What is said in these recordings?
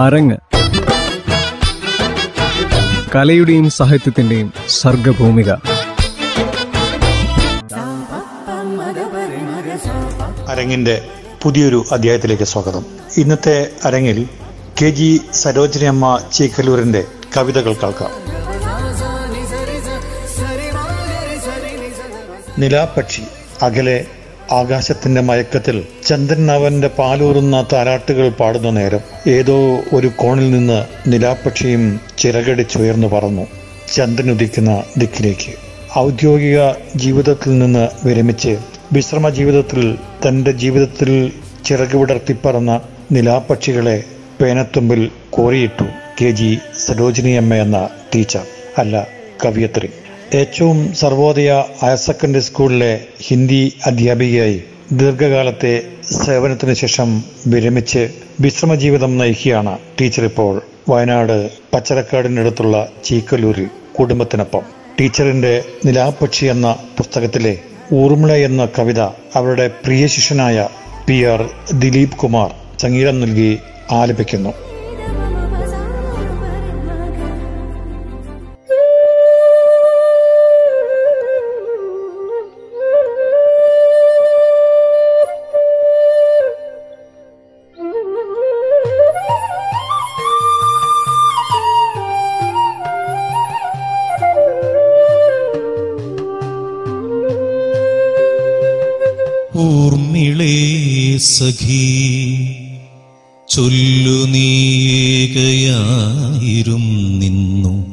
അരങ്ങ്. കലയുടെയും സാഹിത്യത്തിന്റെയും സർഗഭൂമിക. അരങ്ങിന്റെ പുതിയൊരു അധ്യായത്തിലേക്ക് സ്വാഗതം. ഇന്നത്തെ അരങ്ങിൽ കെ ജി സരോജിനി അമ്മ ചീക്കലൂരിന്റെ കവിതകൾ കേൾക്കാം. നിലാപക്ഷി അകലെ ആകാശത്തിന്റെ മയക്കത്തിൽ ചന്ദ്രൻ അവന്റെ പാലൂറുന്ന താരാട്ടുകൾ പാടുന്ന നേരം ഏതോ ഒരു കോണിൽ നിന്ന് നിലാപക്ഷിയും ചിറകടിച്ചുയർന്നു പറന്നു. ചന്ദ്രൻ ഉദിക്കുന്ന ദിക്കിലേക്ക്. ഔദ്യോഗിക ജീവിതത്തിൽ നിന്ന് വിരമിച്ച് വിശ്രമ ജീവിതത്തിൽ തന്റെ ജീവിതത്തിൽ ചിറക് വിടർത്തി പറന്ന നിലാപക്ഷികളെ പേനത്തുമ്പിൽ കോറിയിട്ടു കെ ജി സരോജിനിയമ്മ എന്ന ടീച്ചർ. അല്ല കവിയത്രി. ഏറ്റവും സർവോദയ ഹയർ സെക്കൻഡറി സ്കൂളിലെ ഹിന്ദി അധ്യാപികയായി ദീർഘകാലത്തെ സേവനത്തിന് ശേഷം വിരമിച്ച് വിശ്രമ ജീവിതം നയിക്കുകയാണ് ടീച്ചർ ഇപ്പോൾ വയനാട് പച്ചരക്കാടിനടുത്തുള്ള ചീക്കല്ലൂരിൽ കുടുംബത്തിനൊപ്പം. ടീച്ചറിന്റെ നിലാപക്ഷി എന്ന പുസ്തകത്തിലെ ഊർമിള എന്ന കവിത അവരുടെ പ്രിയ ശിഷ്യനായ പി ആർ ദിലീപ് കുമാർ സംഗീതം നൽകി ആലപിക്കുന്നു. സഖി ചൊല്ലു നീകയായിരും നിന്നു.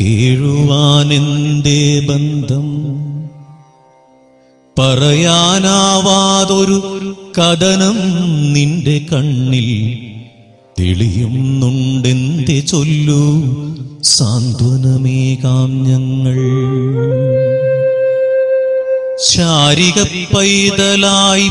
കേഴുവാനെന്റെ ബന്ധം? പറയാനാവാതൊരു കഥനം നിന്റെ കണ്ണിൽ. തെളിയുന്നുണ്ടെന്റെ ചൊല്ലു സാന്ത്വനമേകാം ഞങ്ങൾ ശാരിക പൈതലായി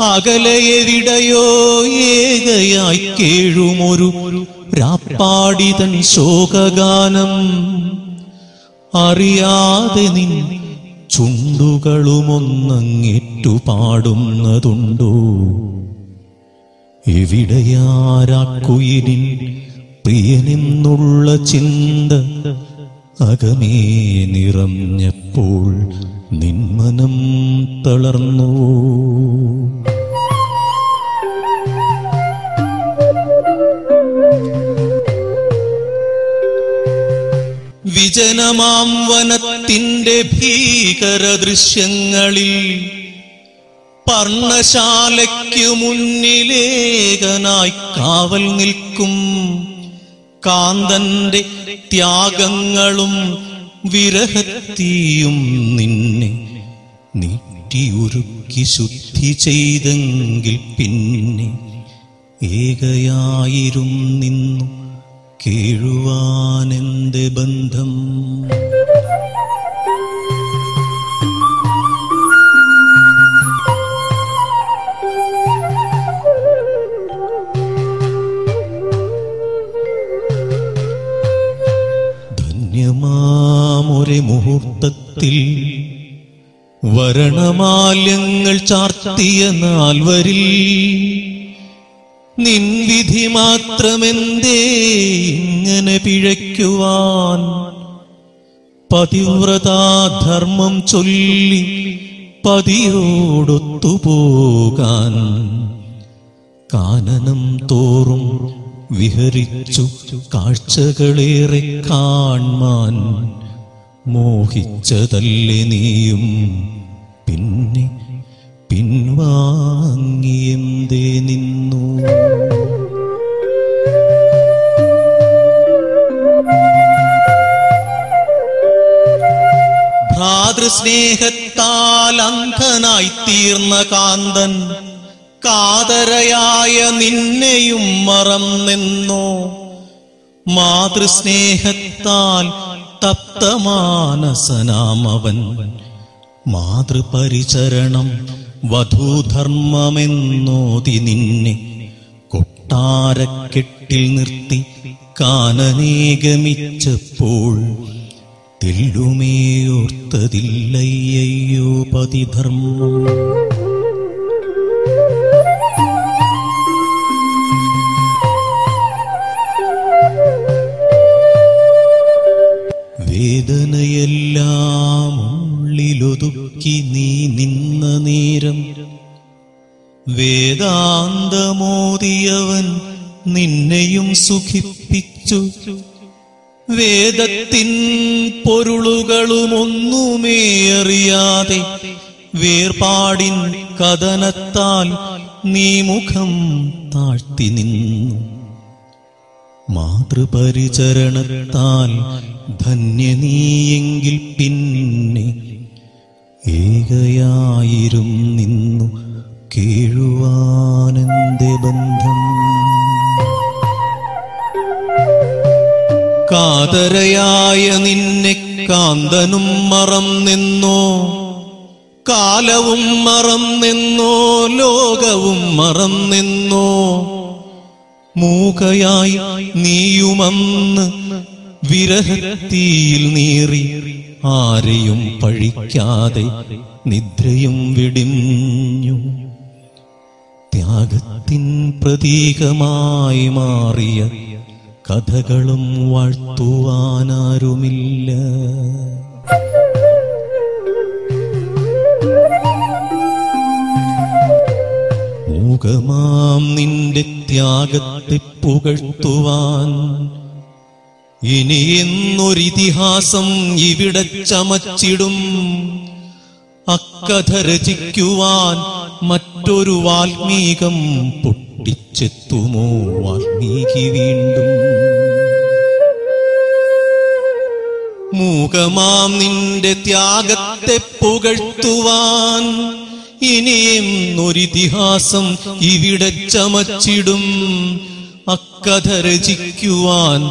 പൂനിലാവൊഴുകുമീ ആതിരാക്കുളിർ രാത്രിയിൽ അകലെ എവിടെയോ ഏകയായി കേഴുമൊരു രാപ്പാടിതൻ ശോകഗാനം. അറിയാതെ നിൻ ചുണ്ടുകളുമൊന്നങ്ങിറ്റു പാടുന്നതുണ്ടോ? എവിടെയാരാക്കുയിലിൻ പ്രിയനെന്നുള്ള ചിന്ത അകമേ നിറഞ്ഞപ്പോൾ നിന്മനം തളർന്നു. വിജനമാം വനത്തിന്റെ ഭീകര ദൃശ്യങ്ങളിൽ പർണശാലയ്ക്കു മുന്നിലേകനായി കാവൽ നിൽക്കും കാന്തന്റെ ത്യാഗങ്ങളും വിരഹത്തിയും നിന്നെ നീട്ടിയുരുക്കി ശുദ്ധി ചെയ്തെങ്കിൽ പിന്നെ ഏകയായിരും നിന്നു കേഴുവാനെന്ത് ബന്ധം? മുഹൂർത്തത്തിൽ വരണമാല്യങ്ങൾ ചാർത്തിയ നാൽവരിൽ നിൻവിധി മാത്രമെന്തേ ഇങ്ങനെ പിഴയ്ക്കുവാൻ? പതിവ്രതാധർമ്മം ചൊല്ലി പതിയോടൊത്തുപോകാൻ കാനനം തോറും വിഹരിച്ചു കാഴ്ചകളേറെ കാൺമാൻ മോഹിച്ചതല്ലേ നീയും? പിന്നെ പിൻവാങ്ങിയെന്തേ നിന്നു? ഭ്രാതൃസ്നേഹത്താൽ അന്ധനായി തീർന്ന കാന്തൻ കാതരയായ നിന്നെയും മറന്നെന്നോ? മാതൃസ്നേഹത്താൽ തപ്തമാനസനാമവൻ. മാതൃപരിചരണം വധൂധർമ്മമെന്നോതി നിന്നെ കൊട്ടാരക്കെട്ടിൽ നിർത്തി കാനനേഗമിച്ചപ്പോൾ തെല്ലുമേയോർത്തതില്ലയ്യോ പതിധർമ്മം. സുഖിപ്പിച്ചു. വേദത്തിൻ പൊരുളുകളുമൊന്നുമേ അറിയാതെ വേർപാടിൻ കഥനത്താൽ നീ മുഖം താഴ്ത്തി നിന്നു. മാതൃപരിചരണത്താൽ ധന്യനീയെങ്കിൽ പിന്നെ ഏകയായിരും നിന്നു കേഴുവാനന്ദ ബന്ധം കാതരയായ നിന്നെ കാന്തനും മറന്നെന്നോ? കാലവും മറന്നെന്നോ? ലോകവും മറന്നെന്നോ? മൂകയായി നീയുമന്ന് വിരഹത്തിയിൽ നീറി ആരെയും പഴിക്കാതെ നിദ്രയും വിടിഞ്ഞു. ത്യാഗത്തിൻ പ്രതീകമായി മാറിയ കഥകളും വാഴ്ത്തുവാനാരുമില്ല. മൂകമാം നിന്റെ ത്യാഗത്തെ പുകഴ്ത്തുവാൻ. ഇനി എന്നൊരിതിഹാസം ഇവിടെ ചമച്ചിടും. അക്കഥ രചിക്കുവാൻ മറ്റൊരു വാൽമീകം പൊട്ടിച്ചെത്തുമോ വാൽമീകി വീണ്ടും. മൂകമാം നിന്റെ ത്യാഗത്തെ പുകഴ്ത്തുവാൻ. ഇനിയെന്നൊരിതിഹാസം ഇവിടെ ചമച്ചിടും. അക്കഥ രചിക്കുവാൻ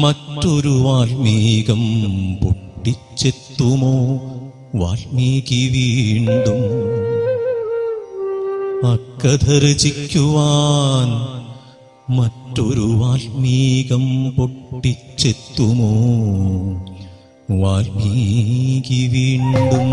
മറ്റൊരു വാൽമീകം പൊട്ടിച്ചെത്തുമോ? വാൽമീകി വീണ്ടും. അക്കഥ രചിക്കുവാൻ മറ്റൊരു വാൽമീകം പൊട്ടിച്ചെത്തുമോ? വാൽമീകി വീണ്ടും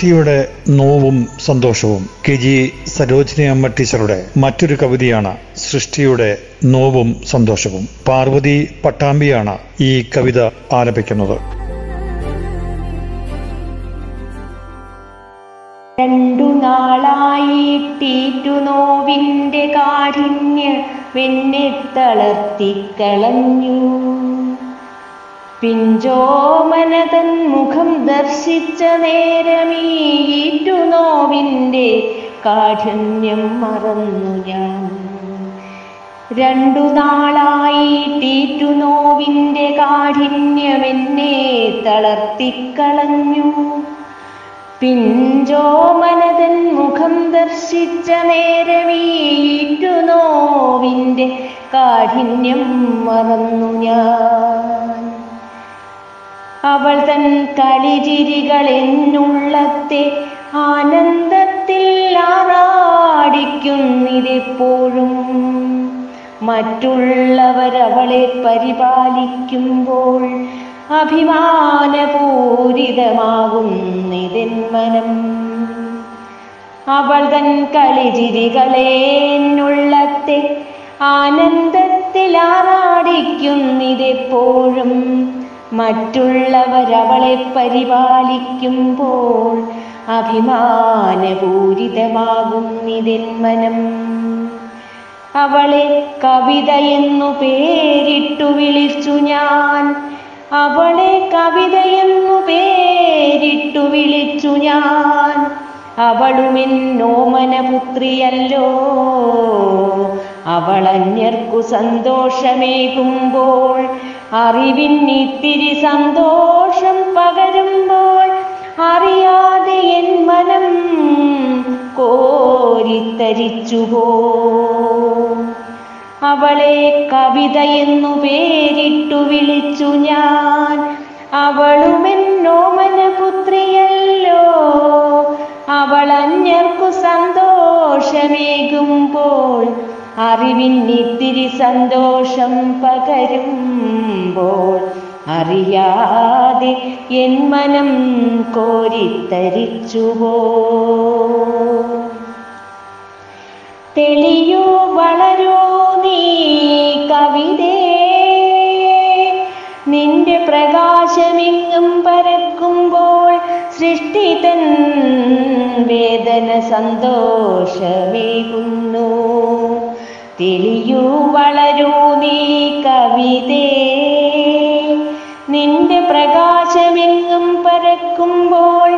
സൃഷ്ടിയുടെ നോവും സന്തോഷവും കെ ജി സരോജിനി അമ്മ ടീച്ചറുടെ മറ്റൊരു കവിതയാണ് സൃഷ്ടിയുടെ നോവും സന്തോഷവും. പാർവതി പട്ടാമ്പിയാണ് ഈ കവിത ആലപിക്കുന്നത്. രണ്ടു നാളായിട്ടീറ്റു നോവിന്റെ കാഠിന്യ വെന്നെ തളർത്തിക്കളഞ്ഞു പിഞ്ചോമനതൻ മുഖം ദർശിച്ച നേരമീറ്റു നോവിന്റെ കാഠിന്യം മറന്നു ഞാൻ. രണ്ടു നാളായി ടീറ്റു നോവിന്റെ കാഠിന്യമെന്നെ തളർത്തിക്കളഞ്ഞു. പിഞ്ചോ മനതൻ മുഖം ദർശിച്ച നേരമീറ്റു നോവിന്റെ കാഠിന്യം മറന്നു ഞാൻ. അവൾ തൻ കളിചിരികൾ എന്നുള്ളത്തെ ആനന്ദത്തിൽ ആറാടിക്കുന്നിതെപ്പോഴും. മറ്റുള്ളവരവളെ പരിപാലിക്കുമ്പോൾ അഭിമാനപൂരിതമാകുന്നിതിൻ മനം. അവൾ തൻ കളിചിരികളേന്നുള്ളത്തെ ആനന്ദത്തിൽ ആറാടിക്കുന്നിതെപ്പോഴും. മറ്റുള്ളവരവളെ പരിപാലിക്കുമ്പോൾ അഭിമാനപൂരിതമാകുന്നിതിൻ മനം. അവളെ കവിതയെന്നു പേരിട്ടു വിളിച്ചു ഞാൻ. അവളെ കവിതയെന്നു പേരിട്ടു വിളിച്ചു ഞാൻ. അവളുമെന്നോമന പുത്രിയല്ലോ അവളന്യർക്കു സന്തോഷമേകുമ്പോൾ അറിവിന്നിത്തിരി സന്തോഷം പകരുമ്പോൾ അറിയാതെ എൻ മനം കോരിത്തരിച്ചുപോ. അവളെ കവിത എന്നു പേരിട്ടു വിളിച്ചു ഞാൻ. അവളുമെന്നോമന പുത്രിയല്ലോ അവൾ സന്തോഷമേകുമ്പോൾ അറിവിന്നിത്തിരി സന്തോഷം പകരുമ്പോൾ അറിയാതെ എൻ മനം കോരിത്തരിച്ചുവോ? തെളിയോ വളരോ നീ കവിതേ. നിന്റെ പ്രകാശമെങ്ങും പരക്കുമ്പോൾ സൃഷ്ടിതൻ വേദന സന്തോഷമേകുന്നു. തെളിയൂ വളരൂ നീ കവിതേ. നിന്റെ പ്രകാശമെങ്ങും പരക്കുമ്പോൾ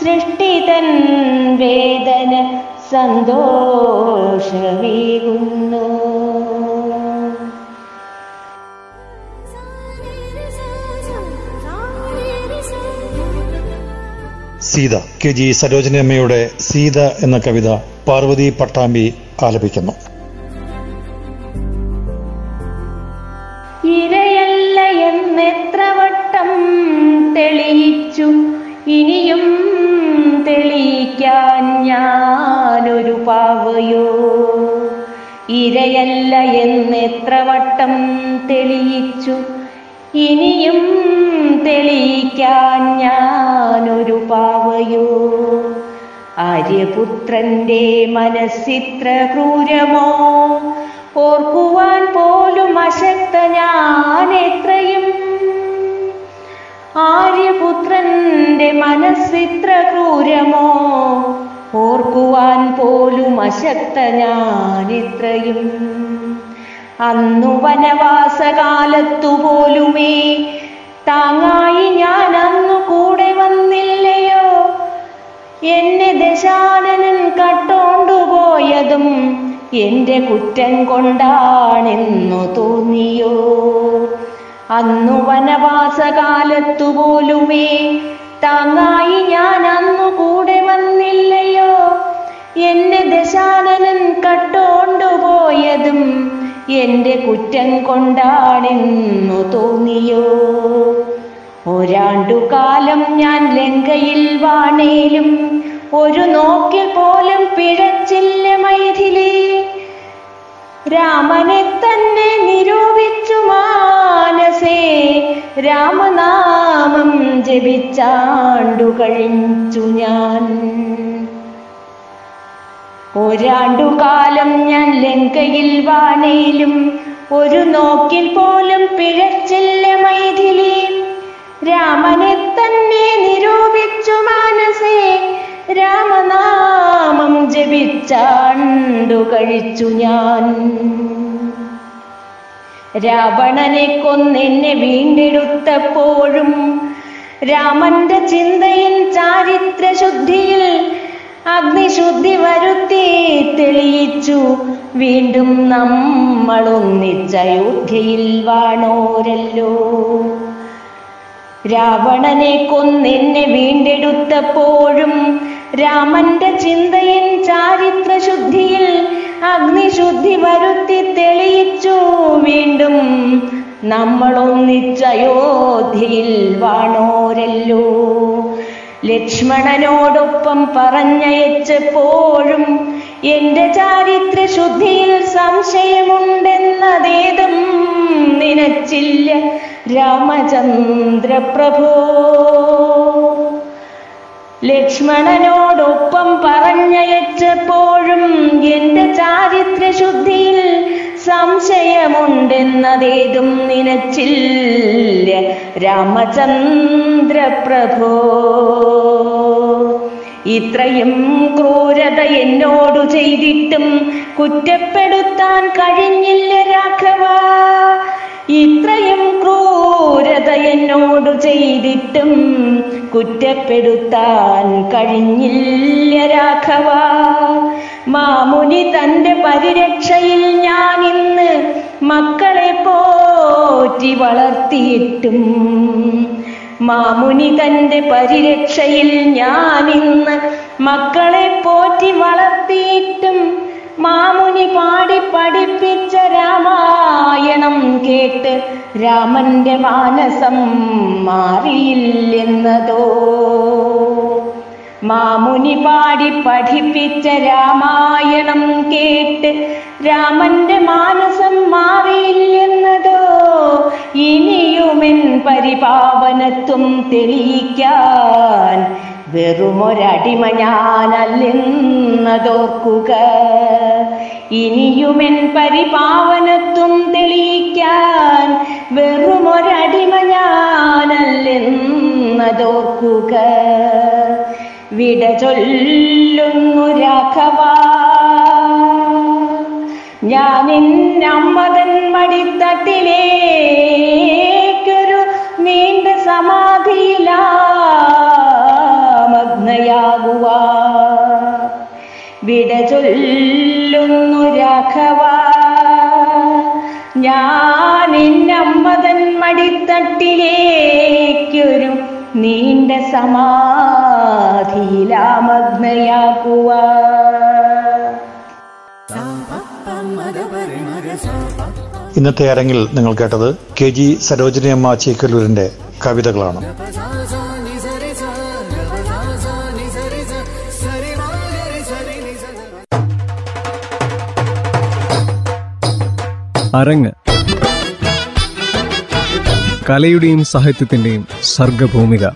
സൃഷ്ടി തൻ വേദന സന്തോഷമേകുന്നു. സീത കെ ജി സരോജിനി അമ്മയുടെ സീത എന്ന കവിത പാർവതി പട്ടാമ്പി ആലപിക്കുന്നു. പാവയോ? ഇരയല്ല എന്നെത്ര വട്ടം തെളിയിച്ചു. ഇനിയും തെളിയിക്കാൻ ഞാനൊരു പാവയോ? ആര്യപുത്രന്റെ മനസ്സിത്ര ക്രൂരമോ? ഓർക്കുവാൻ പോലും അശക്ത ഞാൻ എത്രയും. ആര്യപുത്രന്റെ മനസ്സിത്ര ക്രൂരമോ? ഓർക്കുവാൻ പോലും അശക്ത ഞാനിത്രയും അന്നു വനവാസകാലത്തു പോലുമേ താങ്ങായി ഞാൻ അന്നു കൂടെ വന്നില്ലയോ? എന്നെ ദശാനനൻ കട്ടോണ്ടുപോയതും എന്റെ കുറ്റം കൊണ്ടാണെന്നു തോന്നിയോ? അന്നു വനവാസകാലത്തു പോലുമേ താങ്ങായി ഞാൻ അന്നു കൂടെ വന്നില്ലയോ എന്റെ കുറ്റം കൊണ്ടാണെന്നു തോന്നിയോ? ഒരാണ്ടുകാലം ഞാൻ ലങ്കയിൽ വാണേലും ഒരു നോക്കിൽ പോലും പിഴച്ചില്ല മൈഥിലി. രാമനെ തന്നെ നിരൂപിച്ചു മാനസേ രാമനാമം ജപിച്ചാണ്ടു കഴിച്ചു ഞാൻ. ഒരാണ്ടുകാലം ഞാൻ ലങ്കയിൽ വാണേലും ഒരു നോക്കിൽ പോലും പിഴച്ചില്ല മൈഥിലി. രാമനെ തന്നെ നിരൂപിച്ചു മാനസേ രാമനാമം ജപിച്ചാണ്ടു കഴിച്ചു ഞാൻ. രാവണനെ കൊന്നെന്നെ വീണ്ടെടുത്തപ്പോഴും രാമന്റെ ചിന്തയിൽ ചാരിത്രശുദ്ധിയിൽ അഗ്നിശുദ്ധി വരുത്തി തെളിയിച്ചു. വീണ്ടും നമ്മളൊന്നിച്ച അയോധ്യയിൽ വാണോരല്ലോ. രാവണനെ കൊന്നെന്നെ വീണ്ടെടുത്തപ്പോഴും രാമന്റെ ചിന്തയിൻ ചാരിത്രശുദ്ധിയിൽ അഗ്നിശുദ്ധി വരുത്തി തെളിയിച്ചു. വീണ്ടും നമ്മളൊന്നിച്ച അയോധ്യയിൽ വാണോരല്ലോ. ലക്ഷ്മണനോടൊപ്പം പറഞ്ഞയച്ചപ്പോഴും എന്റെ ചാരിത്ര ശുദ്ധിയിൽ സംശയമുണ്ടെന്നതേതും നിനച്ചില്ല രാമചന്ദ്രപ്രഭോ ലക്ഷ്മണനോടൊപ്പം പറഞ്ഞയച്ചപ്പോഴും എന്റെ ചാരിത്രശുദ്ധിയിൽ സംശയമുണ്ടെന്നതേതും നിനച്ചില്ല. രാമചന്ദ്രപ്രഭോ ഇത്രയും ക്രൂരത എന്നോടു ചെയ്തിട്ടും കുറ്റപ്പെടുത്താൻ കഴിഞ്ഞില്ല രാഘവ. ഇത്രയും ക്രൂരത എന്നോടു ചെയ്തിട്ടും കുറ്റപ്പെടുത്താൻ കഴിഞ്ഞില്ല രാഘവ. മാമുനി തന്റെ പരിരക്ഷയിൽ ഞാൻ ഇന്ന് മക്കളെ പോറ്റി വളർത്തിയിട്ടും. മാമുനി തന്റെ പരിരക്ഷയിൽ ഞാൻ ഇന്ന് മക്കളെ പോറ്റി വളർത്തിയിട്ടും. മാമുനി പാടി പഠിപ്പിച്ച രാമായണം കേട്ട് രാമന്റെ മാനസം മാറിയില്ലെന്നതോ? മാമുനി പാടി പഠിപ്പിച്ച രാമായണം കേട്ട് രാമന്റെ മാനസം മാറിയില്ലെന്നതോ ഇനിയുമെൻ പരിപാവനത്വം തെളിയിക്കാൻ വെറുമൊരടിമ ഞാനല്ലെന്നതോർക്കുക. ഇനിയുമെൻ പരിപാവനത്വം തെളിയിക്കാൻ വെറുമൊരടിമ ഞാനല്ലെന്നതോർക്കുക. വിട ചൊല്ലുന്നു രാഘവ. ഞാൻ അമ്മതൻ മടിത്തട്ടിലേക്കൊരു നീണ്ട സമാധിയിലാമഗ്നയാകുക വിട ചൊല്ലുന്നു രാഘവ. ഞാൻ അമ്മതൻ മടിത്തട്ടിലേക്കൊരു നീണ്ട ഇന്നത്തെ അരങ്ങിൽ നിങ്ങൾ കേട്ടത് കെ ജി സരോജിനിയമ്മ ചേക്കല്ലൂരിന്റെ കവിതകളാണ്. അരങ്ങ്. കലയുടെയും സാഹിത്യത്തിന്റെയും സർഗഭൂമിക.